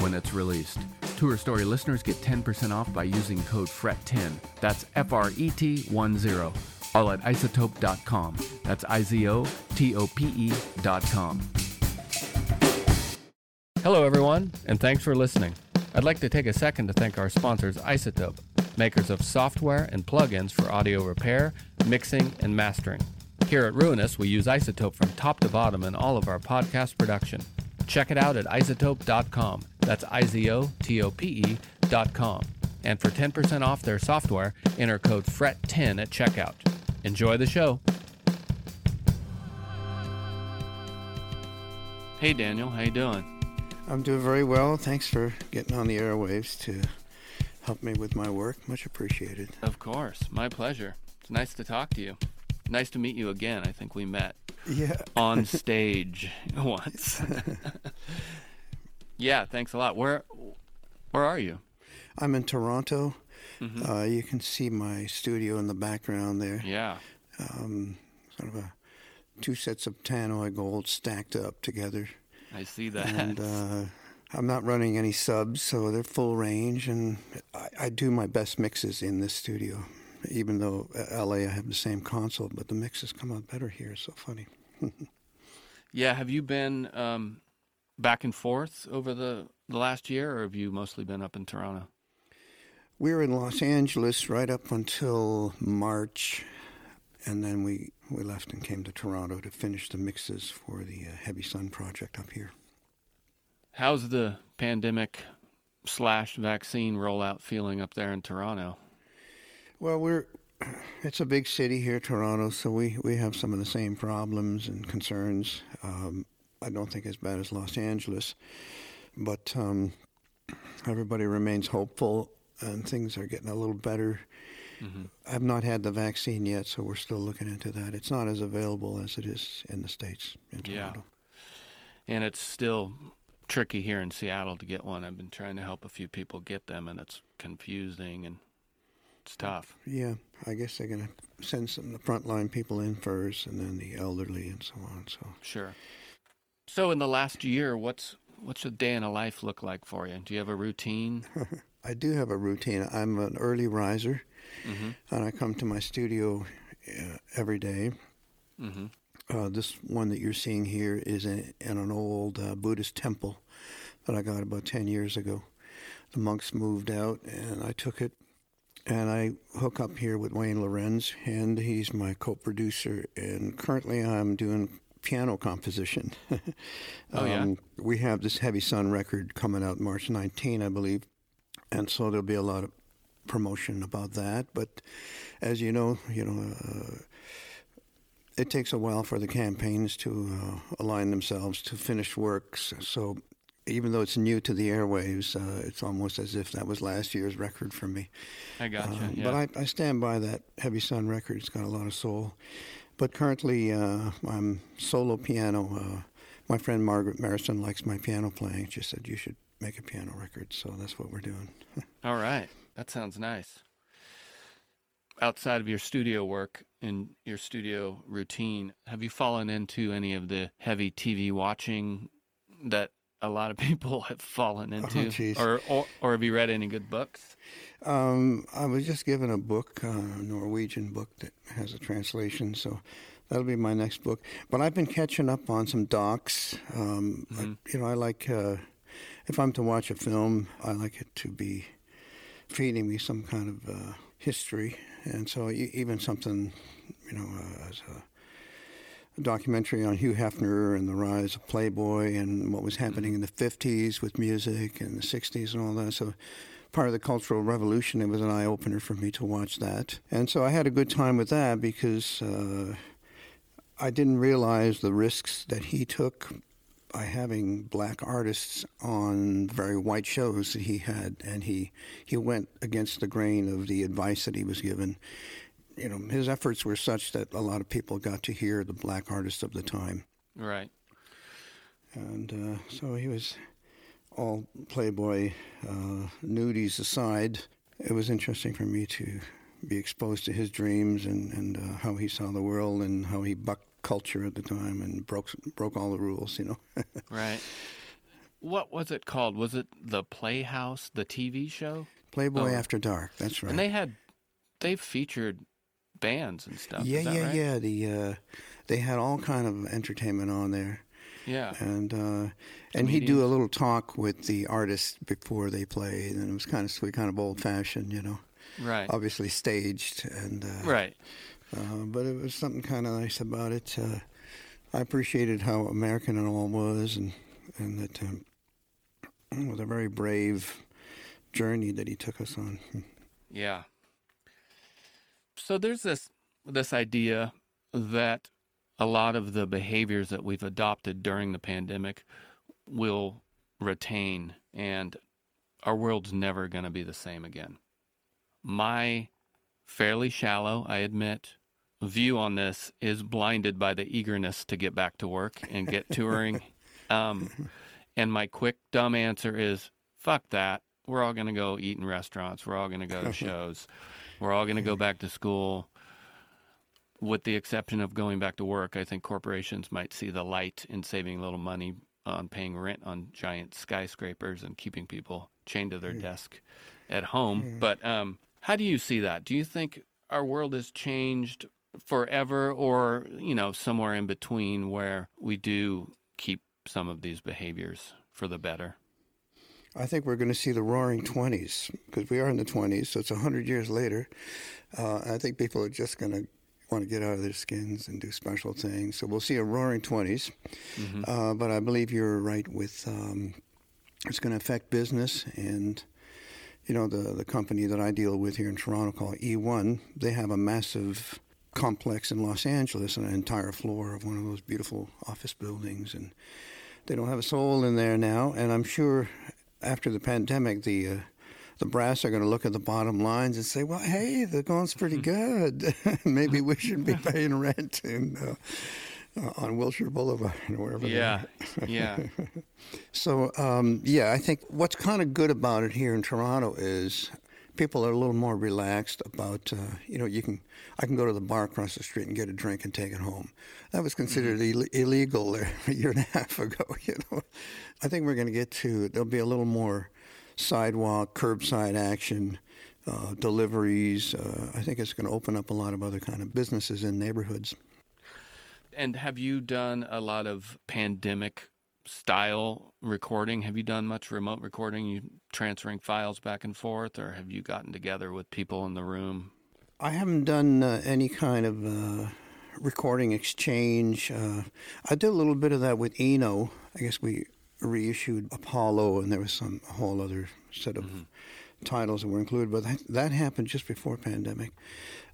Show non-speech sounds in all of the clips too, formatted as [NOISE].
when it's released. Tour Story listeners get 10% off by using code FRET10. That's F R E T 1 0. All at izotope.com. That's I Z O T O P E.com. Hello, everyone, and thanks for listening. I'd like to take a second to thank our sponsors, iZotope, makers of software and plugins for audio repair, mixing, and mastering. Here at Ruinous, we use iZotope from top to bottom in all of our podcast production. Check it out at izotope.com. That's I Z O T O P E.com. And for 10% off their software, enter code FRET10 at checkout. Enjoy the show. Hey Daniel, how you doing? I'm doing very well. Thanks for getting on the airwaves to help me with my work. Much appreciated. Of course, my pleasure. It's nice to talk to you. Nice to meet you again. I think we met Yeah. on [LAUGHS] stage [LAUGHS] once. [LAUGHS] yeah, thanks a lot. Where where are you? I'm in Toronto. Mhm. Uh, you can see my studio in the background there. Yeah. Um, sort of a two sets of tannoy gold stacked up together. I see that. And uh, I'm not running any subs, so they're full range. And I, I do my best mixes in this studio, even though uh, LA I have the same console, but the mixes come out better here. It's so funny. [LAUGHS] yeah, have you been um, back and forth over the, the last year, or have you mostly been up in Toronto? We were in Los Angeles right up until March, and then we, we left and came to Toronto to finish the mixes for the uh, Heavy Sun project up here. How's the pandemic slash vaccine rollout feeling up there in Toronto? Well, we're it's a big city here, Toronto, so we, we have some of the same problems and concerns. Um, I don't think as bad as Los Angeles, but um, everybody remains hopeful, and things are getting a little better. Mm-hmm. I've not had the vaccine yet, so we're still looking into that. It's not as available as it is in the states in Yeah. And it's still tricky here in Seattle to get one. I've been trying to help a few people get them, and it's confusing and it's tough. Yeah, I guess they're going to send some of the frontline people in first, and then the elderly and so on. So Sure. So in the last year, what's what's a day in a life look like for you? Do you have a routine? [LAUGHS] I do have a routine. I'm an early riser, Mm-hmm. and I come to my studio uh, every day. Mm-hmm. Uh, this one that you're seeing here is in, in an old uh, Buddhist temple that I got about 10 years ago. The monks moved out, and I took it, and I hook up here with Wayne Lorenz, and he's my co-producer. And currently, I'm doing piano composition. [LAUGHS] Oh, yeah? Um, we have this Heavy Sun record coming out March 19, I believe, and so there'll be a lot of promotion about that. But as you know, you know, uh, it takes a while for the campaigns to uh, align themselves to finished works. So even though it's new to the airwaves, uh, it's almost as if that was last year's record for me. I gotcha. Uh, yeah. But I, I, stand by that Heavy Sun record. It's got a lot of soul. But currently, uh, I'm solo piano. Uh, my friend Margaret Marison likes my piano playing. She said you should make a piano record, so that's what we're doing. [LAUGHS] All right, that sounds nice. Outside of your studio work and your studio routine, have you fallen into any of the heavy TV watching that a lot of [LAUGHS] people have fallen oh, into, oh, or, or, or have you read any good books? Um, I was just given a book, uh, a Norwegian book that has a translation, so that'll be my next book. But I've been catching up on some docs. Um, mm-hmm. I, you know, I like uh, if I'm to watch a film, I like it to be feeding me some kind of uh, history, and so even something, you know, uh, as a documentary on Hugh Hefner and the rise of Playboy and what was happening in the 50s with music and the 60s and all that. So part of the Cultural Revolution, it was an eye opener for me to watch that. And so I had a good time with that because uh, I didn't realize the risks that he took by having black artists on very white shows that he had, and he he went against the grain of the advice that he was given, you know, his efforts were such that a lot of people got to hear the black artists of the time. Right. And uh, so he was all Playboy uh, nudies aside. It was interesting for me to be exposed to his dreams and, and uh, how he saw the world and how he bucked culture at the time and broke broke all the rules, you know. [LAUGHS] right. What was it called? Was it the Playhouse, the TV show? Playboy oh. After Dark. That's right. And they had they featured bands and stuff. Yeah, yeah, right? yeah. The uh, they had all kind of entertainment on there. Yeah, and uh, and he'd do a little talk with the artists before they played, and it was kind of sweet, kind of old fashioned, you know. Right. Obviously staged, and uh, right. Uh, but it was something kind of nice about it. Uh, I appreciated how American it all was, and and that um, it was a very brave journey that he took us on. Yeah, so there's this this idea that a lot of the behaviors that we've adopted during the pandemic will retain and our world's never going to be the same again. My fairly shallow, I admit, view on this is blinded by the eagerness to get back to work and get touring. [LAUGHS] um, and my quick, dumb answer is fuck that. We're all going to go eat in restaurants. We're all going to go to [LAUGHS] shows. We're all going to go mm-hmm. back to school. With the exception of going back to work, I think corporations might see the light in saving a little money on paying rent on giant skyscrapers and keeping people chained to their yeah. desk at home. Yeah. But um, how do you see that? Do you think our world has changed forever, or you know, somewhere in between, where we do keep some of these behaviors for the better? I think we're going to see the roaring 20s because we are in the 20s, so it's 100 years later. Uh, I think people are just going to want to get out of their skins and do special things. So we'll see a roaring 20s. Mm-hmm. Uh, but I believe you're right with um, it's going to affect business. And, you know, the, the company that I deal with here in Toronto called E1, they have a massive complex in Los Angeles, and an entire floor of one of those beautiful office buildings. And they don't have a soul in there now. And I'm sure after the pandemic, the uh, the brass are going to look at the bottom lines and say, "Well, hey, the going's pretty [LAUGHS] good. [LAUGHS] Maybe we shouldn't be paying rent in, uh, uh, on Wilshire Boulevard or wherever." Yeah, [LAUGHS] yeah. so, um, yeah, I think what's kind of good about it here in Toronto is people are a little more relaxed about, uh, you know, you can, I can go to the bar across the street and get a drink and take it home. That was considered mm-hmm. Ill- illegal [LAUGHS] a year and a half ago, [LAUGHS] you know. I think we're going to get to, there'll be a little more sidewalk, curbside action, uh, deliveries. Uh, I think it's going to open up a lot of other kind of businesses in neighborhoods. And have you done a lot of pandemic style recording? Have you done much remote recording? You transferring files back and forth, or have you gotten together with people in the room? I haven't done uh, any kind of uh, recording exchange. Uh, I did a little bit of that with Eno. I guess we reissued Apollo, and there was some a whole other set of mm-hmm. Titles that were included, but that, that happened just before pandemic.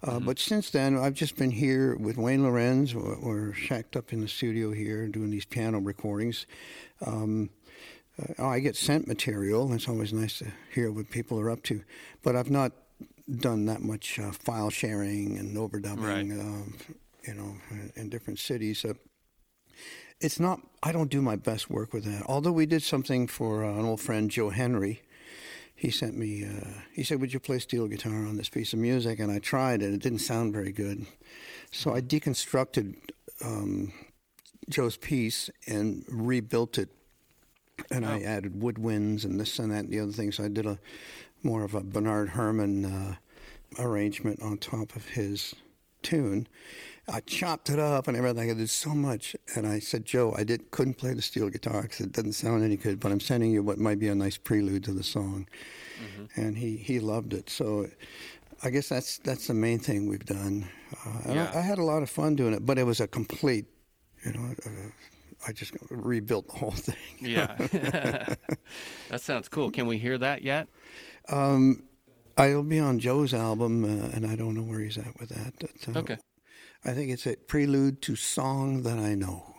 Uh, mm-hmm. But since then, I've just been here with Wayne Lorenz. We're, we're shacked up in the studio here doing these piano recordings. Um, uh, I get sent material. It's always nice to hear what people are up to, but I've not done that much uh, file sharing and overdubbing. Right. Uh, you know, in different cities. Uh, it's not. I don't do my best work with that. Although we did something for uh, an old friend, Joe Henry. He sent me. Uh, he said, "Would you play steel guitar on this piece of music?" And I tried, and it didn't sound very good. So I deconstructed um, Joe's piece and rebuilt it, and oh. I added woodwinds and this and that and the other things. So I did a more of a Bernard Herrmann uh, arrangement on top of his tune. I chopped it up and everything. I did so much, and I said, Joe, I did couldn't play the steel guitar because it doesn't sound any good. But I'm sending you what might be a nice prelude to the song, mm-hmm. and he he loved it. So. I guess that's that's the main thing we've done. Uh, yeah. I, I, had a lot of fun doing it, but it was a complete, you know, uh, I just rebuilt the whole thing. [LAUGHS] yeah, [LAUGHS] that sounds cool. Can we hear that yet? Um, I'll be on Joe's album, uh, and I don't know where he's at with that. But, uh, okay. I think it's a prelude to "Song That I Know."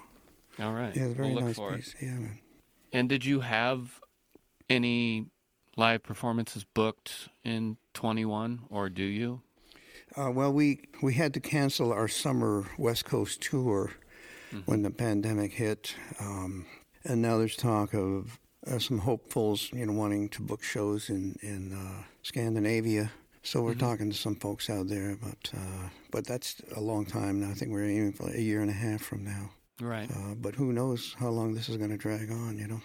All right. Yeah, very we'll nice piece. It. Yeah, man. And did you have any live performances booked in 21, or do you? Uh, well, we we had to cancel our summer West Coast tour mm-hmm. when the pandemic hit, um, and now there's talk of uh, some hopefuls, you know, wanting to book shows in in uh, Scandinavia. So we're mm-hmm. talking to some folks out there, but uh, but that's a long time now. I think we're aiming for a year and a half from now. Right. Uh, but who knows how long this is going to drag on? You know.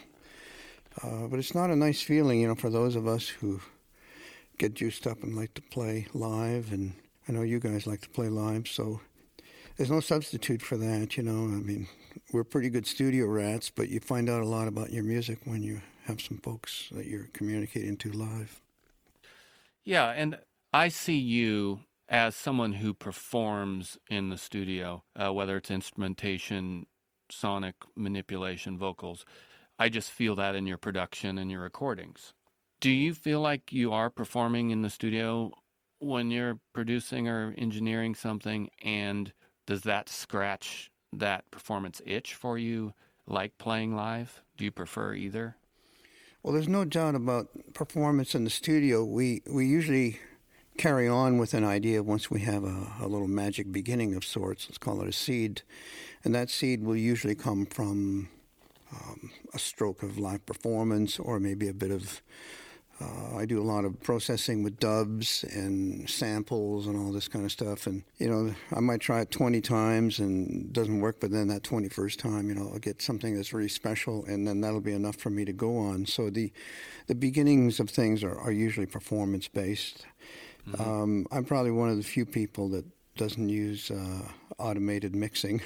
Uh, but it's not a nice feeling, you know, for those of us who get juiced up and like to play live, and I know you guys like to play live, so there's no substitute for that, you know. I mean, we're pretty good studio rats, but you find out a lot about your music when you have some folks that you're communicating to live. Yeah, and I see you as someone who performs in the studio, uh, whether it's instrumentation, sonic manipulation, vocals. I just feel that in your production and your recordings. Do you feel like you are performing in the studio when you're producing or engineering something? And does that scratch that performance itch for you, like playing live? Do you prefer either? Well, there's no doubt about performance in the studio. We we usually carry on with an idea once we have a, a little magic beginning of sorts. Let's call it a seed, and that seed will usually come from um, a stroke of live performance or maybe a bit of uh, I do a lot of processing with dubs and samples and all this kind of stuff. And, you know, I might try it 20 times and doesn't work, but then that 21st time, you know, I'll get something that's really special and then that'll be enough for me to go on. So the, the beginnings of things are, are usually performance based. Mm-hmm. Um, I'm probably one of the few people that doesn't use uh, automated mixing.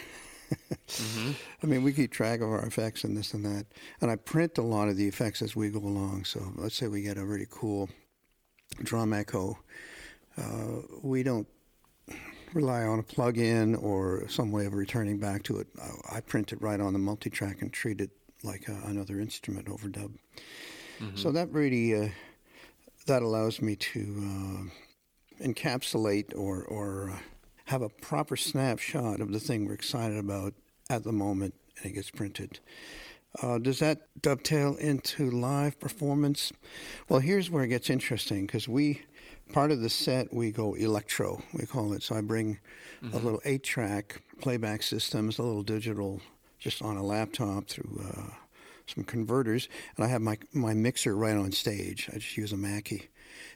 mm-hmm. [LAUGHS] I mean, we keep track of our effects and this and that. And I print a lot of the effects as we go along. So let's say we get a really cool drum echo. Uh, we don't rely on a plug-in or some way of returning back to it. I, I print it right on the multi-track and treat it like a, another instrument overdub. Mm-hmm. So that really uh, that allows me to uh, encapsulate or or uh, have a proper snapshot of the thing we're excited about at the moment and it gets printed. Uh, does that dovetail into live performance? Well, here's where it gets interesting because we, part of the set, we go electro, we call it. So I bring mm-hmm. a little eight track playback system, it's a little digital, just on a laptop through uh, some converters. And I have my, my mixer right on stage. I just use a Mackie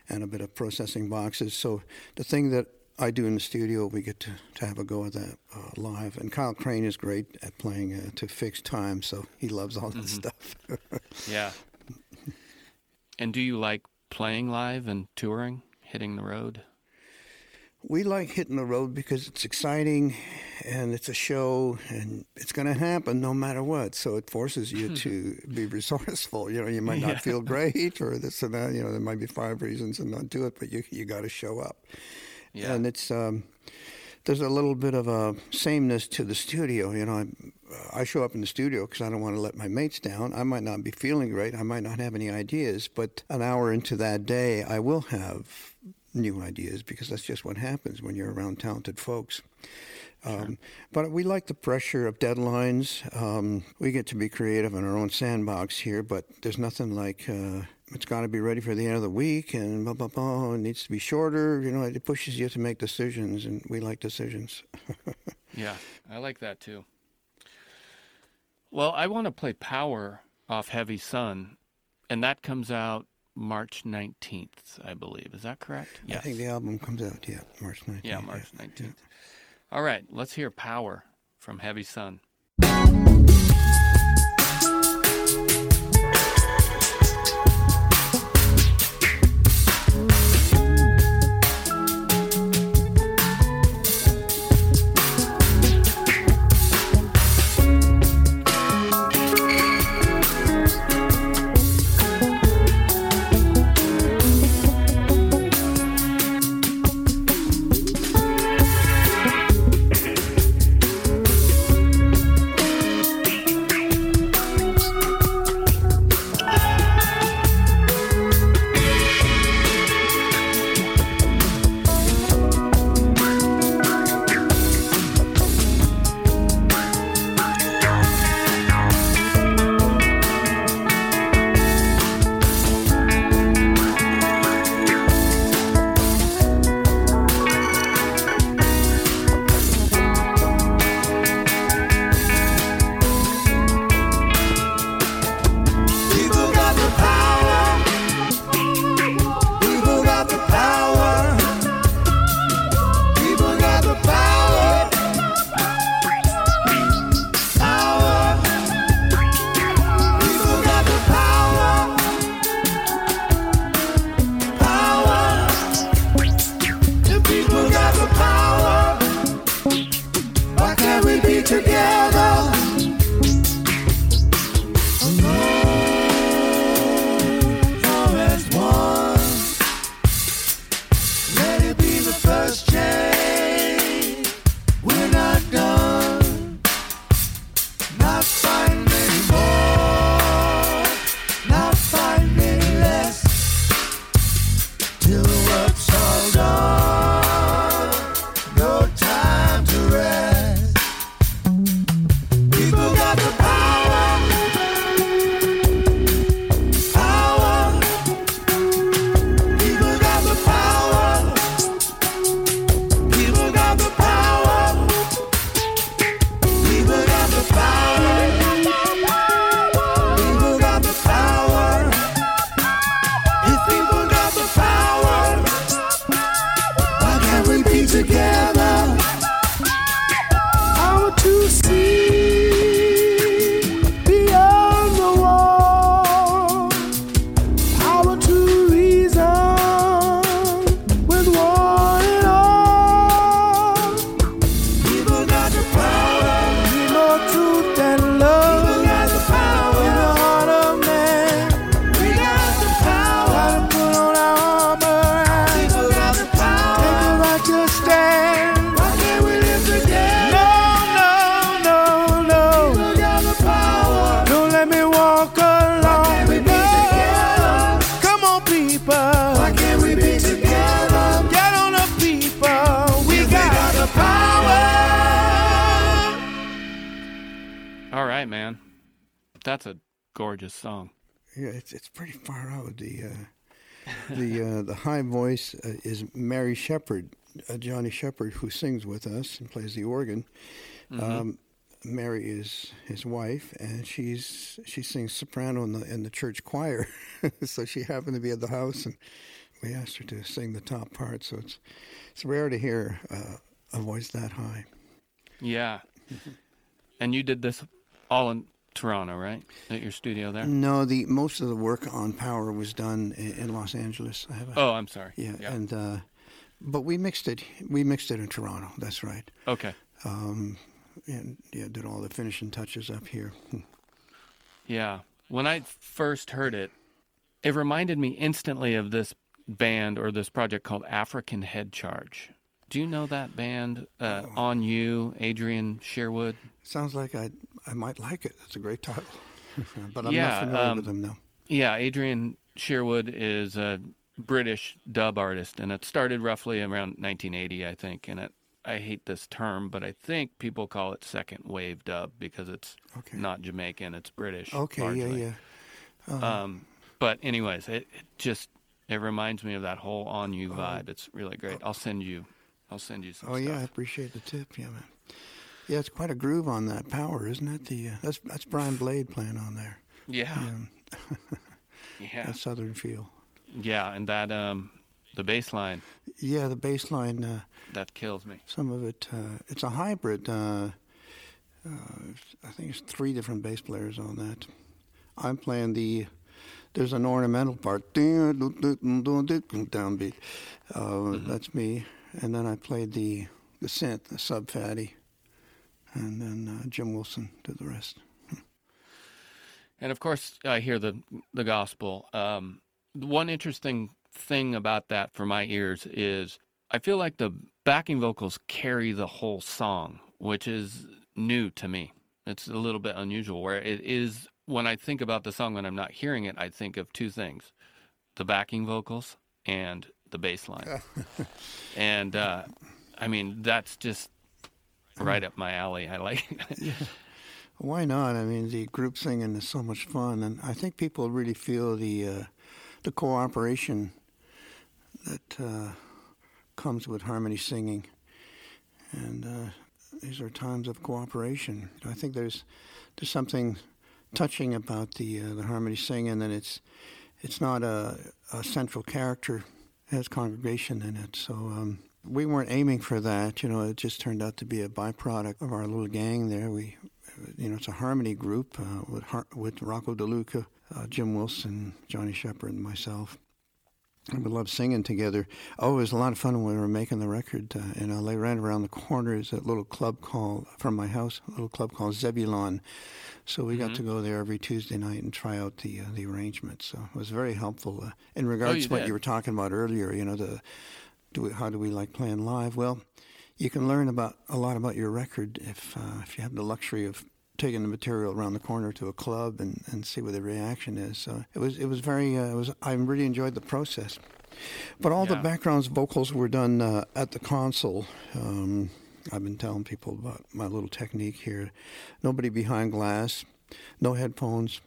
and a bit of processing boxes. So the thing that I do in the studio. We get to, to have a go at that uh, live. And Kyle Crane is great at playing uh, to fixed time, so he loves all that mm-hmm. stuff. [LAUGHS] yeah. And do you like playing live and touring, hitting the road? We like hitting the road because it's exciting and it's a show and it's going to happen no matter what. So it forces you to be resourceful. You know, you might not yeah. feel [LAUGHS] great or this and that. You know, there might be five reasons to not do it, but you you got to show up. Yeah. And it's um, there's a little bit of a sameness to the studio. You know, I, I show up in the studio because I don't want to let my mates down. I might not be feeling great. I might not have any ideas, but an hour into that day, I will have new ideas because that's just what happens when you're around talented folks. Um, but we like the pressure of deadlines. Um, we get to be creative in our own sandbox here, but there's nothing like uh, it's got to be ready for the end of the week and blah, blah, blah. It needs to be shorter. You know, it pushes you to make decisions, and we like decisions. [LAUGHS] yeah, I like that too. Well, I want to play Power off Heavy Sun, and that comes out March 19th, I believe. Is that correct? Yes. I think the album comes out, yeah, March 19th. Yeah, March 19th. Yeah. All right, let's hear Power from Heavy Sun. It's it's pretty far out. The uh, the uh, the high voice uh, is Mary Shepherd, uh, Johnny Shepherd, who sings with us and plays the organ. Mm-hmm. Um, Mary is his wife, and she's she sings soprano in the in the church choir. [LAUGHS] so she happened to be at the house, and we asked her to sing the top part. So it's it's rare to hear uh, a voice that high. Yeah, and you did this all in Toronto, right? At your studio there? No, the most of the work on power was done in, in Los Angeles. I have a, oh, I'm sorry. Yeah, yeah, and uh, but we mixed it. We mixed it in Toronto. That's right. Okay. Um, and yeah, did all the finishing touches up here. yeah, when I first heard it, it reminded me instantly of this band or this project called African Head Charge. Do you know that band? Uh, oh. On-U, Adrian Sherwood. Sounds like I I might like it. It's a great title, [LAUGHS] but I'm Yeah, not familiar um, with them now. Yeah, Adrian Sherwood is a British dub artist, and it started roughly around 1980, I think. And it, I hate this term, but I think people call it second wave dub because it's Okay. not Jamaican, it's British. Okay, largely. yeah, yeah. Um, but anyways, it, it just it reminds me of that whole On-U vibe. It's really great. I'll send you, I'll send you some Oh stuff. yeah, I appreciate the tip. Yeah, man. Yeah, it's quite a groove on that power, isn't it? The uh, that's that's Brian Blade playing on there. yeah, Yeah, [LAUGHS] yeah, that southern feel. yeah. And that um, the bass line Yeah, the bass line. Uh, that kills me. some of it. Uh, it's a hybrid. Uh, uh, I think it's three different bass players on that. I'm playing the. There's an ornamental part. Downbeat. Uh, That's me. And then I played the the synth, the Sub Phatty, and then uh, Jim Wilson did the rest. And of course, I hear the the gospel. Um, one interesting thing about that for my ears is I feel like the backing vocals carry the whole song, which is new to me. It's a little bit unusual. Where it is when I think about the song when I'm not hearing it, I think of two things: the backing vocals and the bass line. [LAUGHS] and uh, I mean, that's just right up my alley. I like. [LAUGHS] Why not? I mean, the group singing is so much fun, and I think people really feel the uh, the cooperation that uh, comes with harmony singing, and uh, these are times of cooperation. I think there's there's something touching about the uh, the harmony singing, and it's it's not a, a central character; as congregation in it. So. Um, we weren't aiming for that, you know. It just turned out to be a byproduct of our little gang there. We you know, it's a harmony group uh, with Har- with Rocco DeLuca, uh, Jim Wilson, Johnny Shepherd, and myself. And we loved singing together. Oh, it was a lot of fun when we were making the record uh, in LA. Right around the corner is a little club called, from my house, a little club called Zebulon. So we got to go there every Tuesday night and try out the uh, the arrangements. So it was very helpful uh, in regards you to what did? you were talking about earlier. You know, the do we, how do we like playing live? Well, you can learn about a lot about your record if uh, if you have the luxury of taking the material around the corner to a club and, and see what the reaction is. So it was it was very uh, it was I really enjoyed the process. But all the Yeah. backgrounds vocals were done uh, at the console. Um, I've been telling people about my little technique here. Nobody behind glass, no headphones.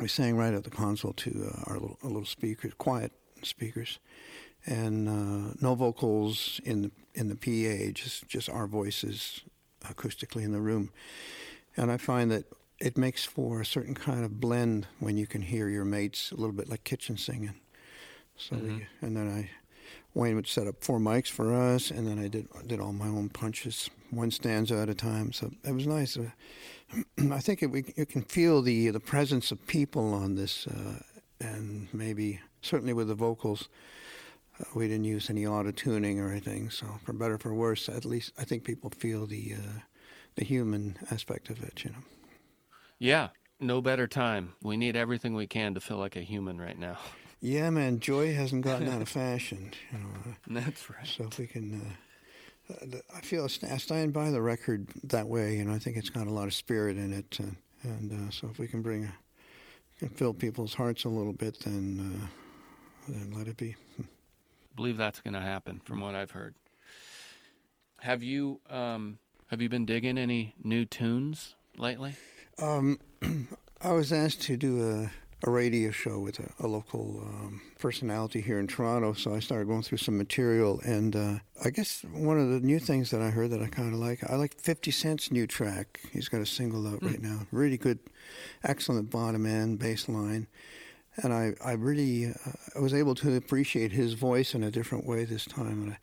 We sang right at the console to uh, our little, our little speakers, quiet speakers, and uh, no vocals in the in the PA, just just our voices acoustically in the room. And I find that it makes for a certain kind of blend when you can hear your mates a little bit like kitchen singing. So we, and then I Wayne would set up four mics for us, and then I did did all my own punches, one stanza at a time. So it was nice. Uh, [CLEARS THROAT] I think it, we, you can feel the the presence of people on this, uh, and maybe certainly with the vocals, uh, we didn't use any auto tuning or anything. So for better or for worse, at least I think people feel the uh, the human aspect of it. You know. Yeah, no better time. We need everything we can to feel like a human right now. [LAUGHS] Yeah, man, joy hasn't gotten out of fashion. You know. Uh, [LAUGHS] That's right. So if we can, uh, uh, I feel I st- stand by the record that way. You know, I think it's got a lot of spirit in it, uh, and uh, so if we can bring, can fill people's hearts a little bit, then uh, then let it be. [LAUGHS] believe that's going to happen from what I've heard. Have you um have you been digging any new tunes lately? Um, [CLEARS THROAT] I was asked to do a, a radio show with a, a local um, personality here in Toronto, so I started going through some material. And uh, I guess one of the new things that I heard that I kind of like, I like 50 Cent's new track. He's got a single out right now. Really good, excellent bottom end, bass line. And I, I really uh, I was able to appreciate his voice in a different way this time. And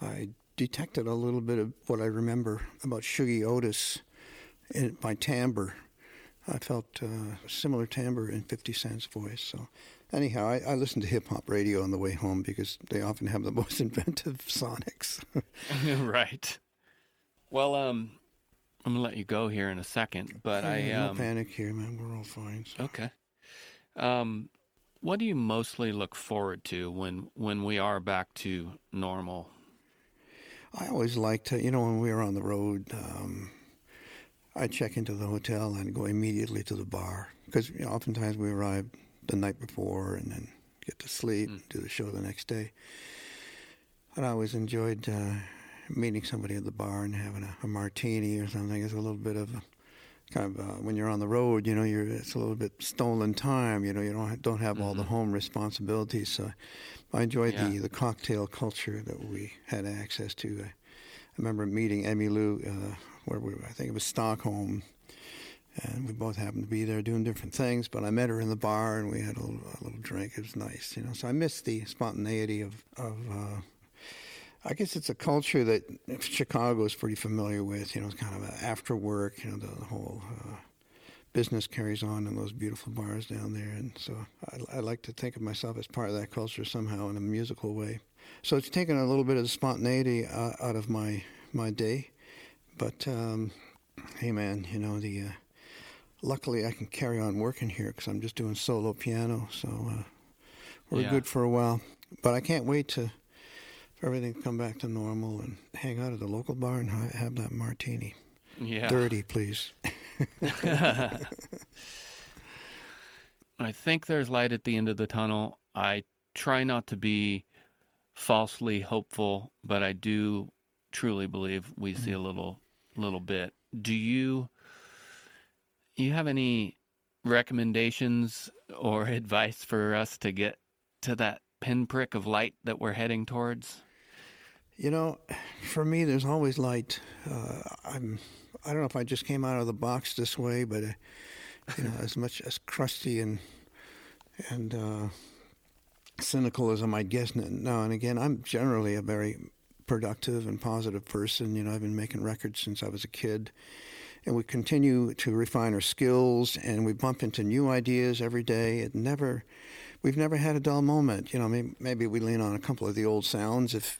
I, I detected a little bit of what I remember about Shuggie Otis in my timbre. I felt uh, similar timbre in 50 Cent's voice. So, anyhow, I, I listen to hip hop radio on the way home because they often have the [LAUGHS] most inventive sonics. [LAUGHS] right. Well, um I'm going to let you go here in a second, but I Yeah, no um panic here, man. We're all fine. So. Okay. Um what do you mostly look forward to when when we are back to normal? I always like to, you know, when we were on the road, um, I'd check into the hotel and go immediately to the bar because you know, oftentimes we arrive the night before and then get to sleep, mm. do the show the next day. And I always enjoyed uh, meeting somebody at the bar and having a, a, martini or something. It's a little bit of a kind of uh, when you're on the road, you know, you're it's a little bit stolen time. You know, you don't don't have mm-hmm. all the mm-hmm. home responsibilities. So I enjoyed yeah. the the cocktail culture that we had access to. I, I remember meeting Emmylou, uh, where we, I think it was Stockholm, and we both happened to be there doing different things. But I met her in the bar, and we had a little, a little drink. It was nice, you know. So I missed the spontaneity of of uh, I guess it's a culture that Chicago is pretty familiar with. You know, it's kind of after work. You know, the, the whole uh, business carries on in those beautiful bars down there, and so I, I, like to think of myself as part of that culture somehow in a musical way. So it's taken a little bit of the spontaneity uh, out of my my day, but um, hey, man, you know the. Uh, luckily, I can carry on working here because I'm just doing solo piano, so uh, we're yeah. good for a while. But I can't wait to for everything to come back to normal and hang out at the local bar and have that martini. Yeah. Dirty, please. [LAUGHS] [LAUGHS] I think there's light at the end of the tunnel. I try not to be falsely hopeful, but I do truly believe we see a little little bit. Do you you have any recommendations or [LAUGHS] advice for us to get to that pinprick of light that we're heading towards? You know, for me, there's always light. Uh, I'm. I don't know if I just came out of the box this way, but uh, you know, as much as crusty and and uh, cynical as I might guess now and again, I'm generally a very productive and positive person. You know, I've been making records since I was a kid, and we continue to refine our skills, and we bump into new ideas every day. It never, we've never had a dull moment. You know, maybe, maybe we lean on a couple of the old sounds if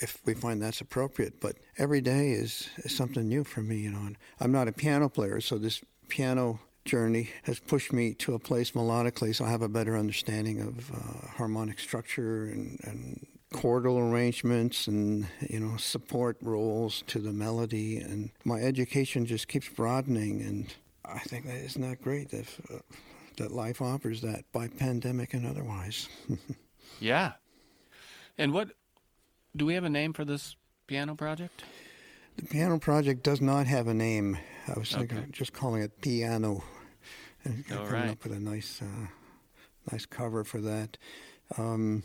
if we find that's appropriate. But every day is, is something new for me, you know. And I'm not a piano player, so this piano journey has pushed me to a place melodically, so I have a better understanding of uh, harmonic structure and, and chordal arrangements and you know support roles to the melody. And my education just keeps broadening, and I think that isn't that great that uh, that life offers that by pandemic and otherwise. [LAUGHS] yeah. And what do we have a name for this piano project? The piano project does not have a name. I was thinking okay. just calling it piano, and All coming right. up with a nice, uh, nice cover for that. Um,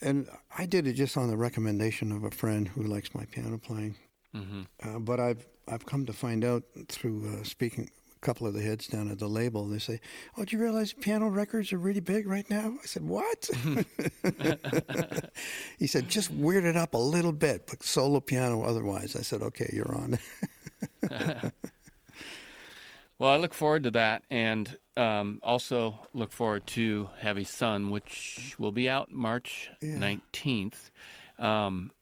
and I did it just on the recommendation of a friend who likes my piano playing. Mm-hmm. Uh, but I've I've come to find out through uh, speaking couple of the heads down at the label, and they say, "Oh, do you realize piano records are really big right now?" I said, "What?" [LAUGHS] he said, "Just weird it up a little bit, but solo piano otherwise." I said, "Okay, you're on." [LAUGHS] well, I look forward to that, and um, also look forward to Heavy Sun, which will be out March nineteenth. Yeah. Um,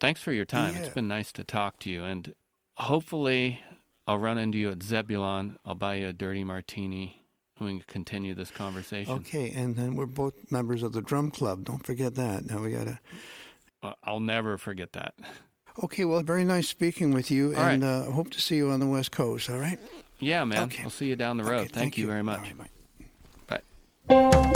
thanks for your time. Yeah. It's been nice to talk to you, and hopefully I'll run into you at Zebulon. I'll buy you a dirty martini. We can continue this conversation. Okay, and then we're both members of the drum club. Don't forget that. Now we gotta. I'll never forget that. Okay, well, very nice speaking with you, all and right. uh, hope to see you on the West Coast. All right. Yeah, man. Okay. I'll see you down the road. Okay, thank, thank, you very much. Right, bye. bye.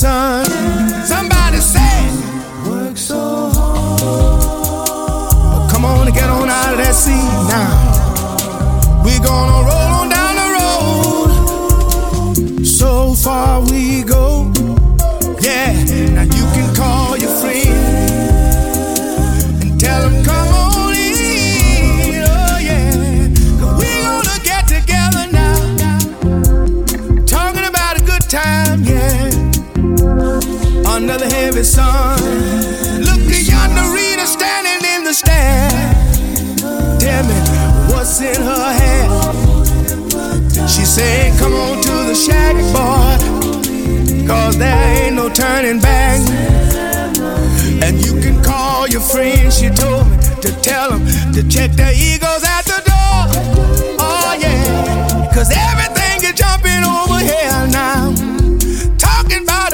Sun. Somebody say, work so hard. Come on and get on out of that seat now. We're gonna roll on down the road. So far we go. Yeah, now you can call Under the heavy sun. Look at yonder Rita standing in the stand. Tell me what's in her hand. She said, Come on to the shack, boy. Cause there ain't no turning back. And you can call your friends, she told me to tell them to check their egos at the door. Oh, yeah. Cause everything is jumping over here now. Talking about